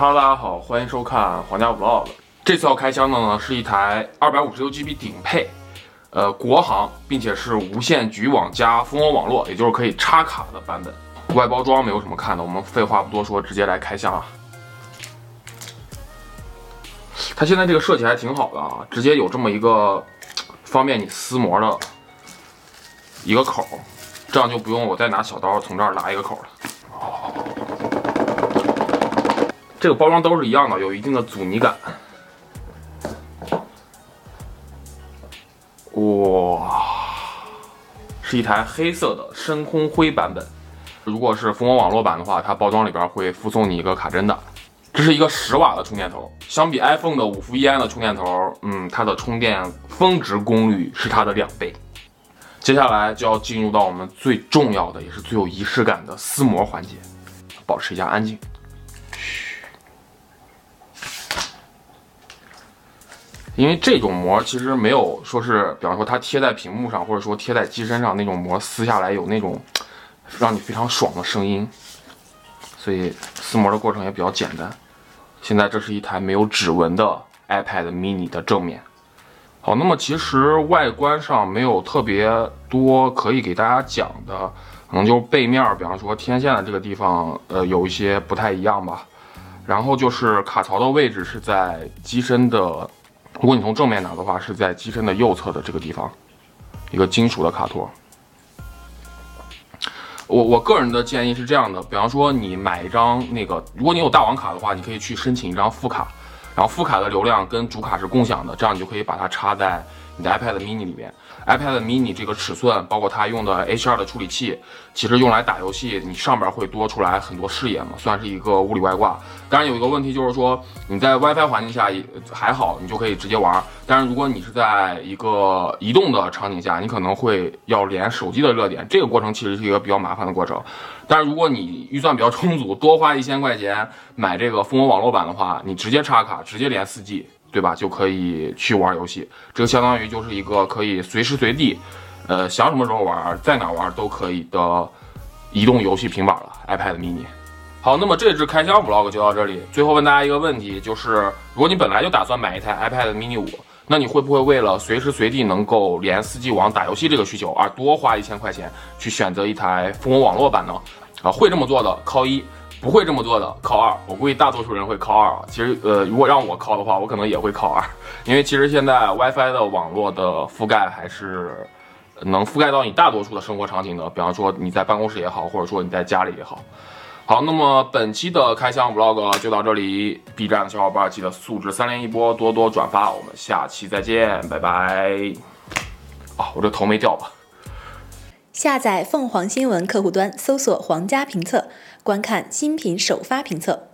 哈喽，大家好，欢迎收看皇家 vlog。这次要开箱的呢是一台二百五十六 GB 顶配，呃，国行，并且是无线局网加蜂窝网络，也就是可以插卡的版本。外包装没有什么看的，我们废话不多说，直接来开箱啊。它现在这个设计还挺好的啊，直接有这么一个方便你撕膜的一个口，这样就不用我再拿小刀从这儿拉一个口了。这个包装都是一样的，有一定的阻尼感。哇，是一台黑色的深空灰版本。如果是蜂窝网络版的话，它包装里边会附送你一个卡针的。这是一个十瓦的充电头，相比 iPhone 的五伏一安的充电头，嗯，它的充电峰值功率是它的两倍。接下来就要进入到我们最重要的，也是最有仪式感的撕膜环节，保持一下安静。因为这种膜其实没有说是，比方说它贴在屏幕上，或者说贴在机身上那种膜撕下来有那种让你非常爽的声音，所以撕膜的过程也比较简单。现在这是一台没有指纹的 iPad mini 的正面。好，那么其实外观上没有特别多可以给大家讲的，可能就是背面，比方说天线的这个地方，呃，有一些不太一样吧。然后就是卡槽的位置是在机身的。如果你从正面拿的话，是在机身的右侧的这个地方，一个金属的卡托。我我个人的建议是这样的，比方说你买一张那个，如果你有大王卡的话，你可以去申请一张副卡，然后副卡的流量跟主卡是共享的，这样你就可以把它插在你的 iPad mini 里面。iPad mini 这个尺寸，包括它用的 H2 的处理器，其实用来打游戏，你上边会多出来很多视野嘛，算是一个物理外挂。当然有一个问题就是说，你在 WiFi 环境下还好，你就可以直接玩。但是如果你是在一个移动的场景下，你可能会要连手机的热点，这个过程其实是一个比较麻烦的过程。但是如果你预算比较充足，多花一千块钱买这个蜂窝网络版的话，你直接插卡，直接连 4G。对吧？就可以去玩游戏，这个相当于就是一个可以随时随地，呃，想什么时候玩，在哪玩都可以的移动游戏平板了，iPad mini。好，那么这支开箱 vlog 就到这里。最后问大家一个问题，就是如果你本来就打算买一台 iPad mini 五，那你会不会为了随时随地能够连 4G 网打游戏这个需求而多花一千块钱去选择一台蜂窝网络版呢？啊，会这么做的靠一。不会这么做的，靠二。我估计大多数人会靠二啊。其实，呃，如果让我靠的话，我可能也会靠二，因为其实现在 WiFi 的网络的覆盖还是能覆盖到你大多数的生活场景的。比方说你在办公室也好，或者说你在家里也好。好，那么本期的开箱 Vlog 就到这里。B 站的小伙伴记得素质三连一波，多多转发。我们下期再见，拜拜。啊，我这头没掉吧？下载凤凰新闻客户端，搜索“皇家评测”，观看新品首发评测。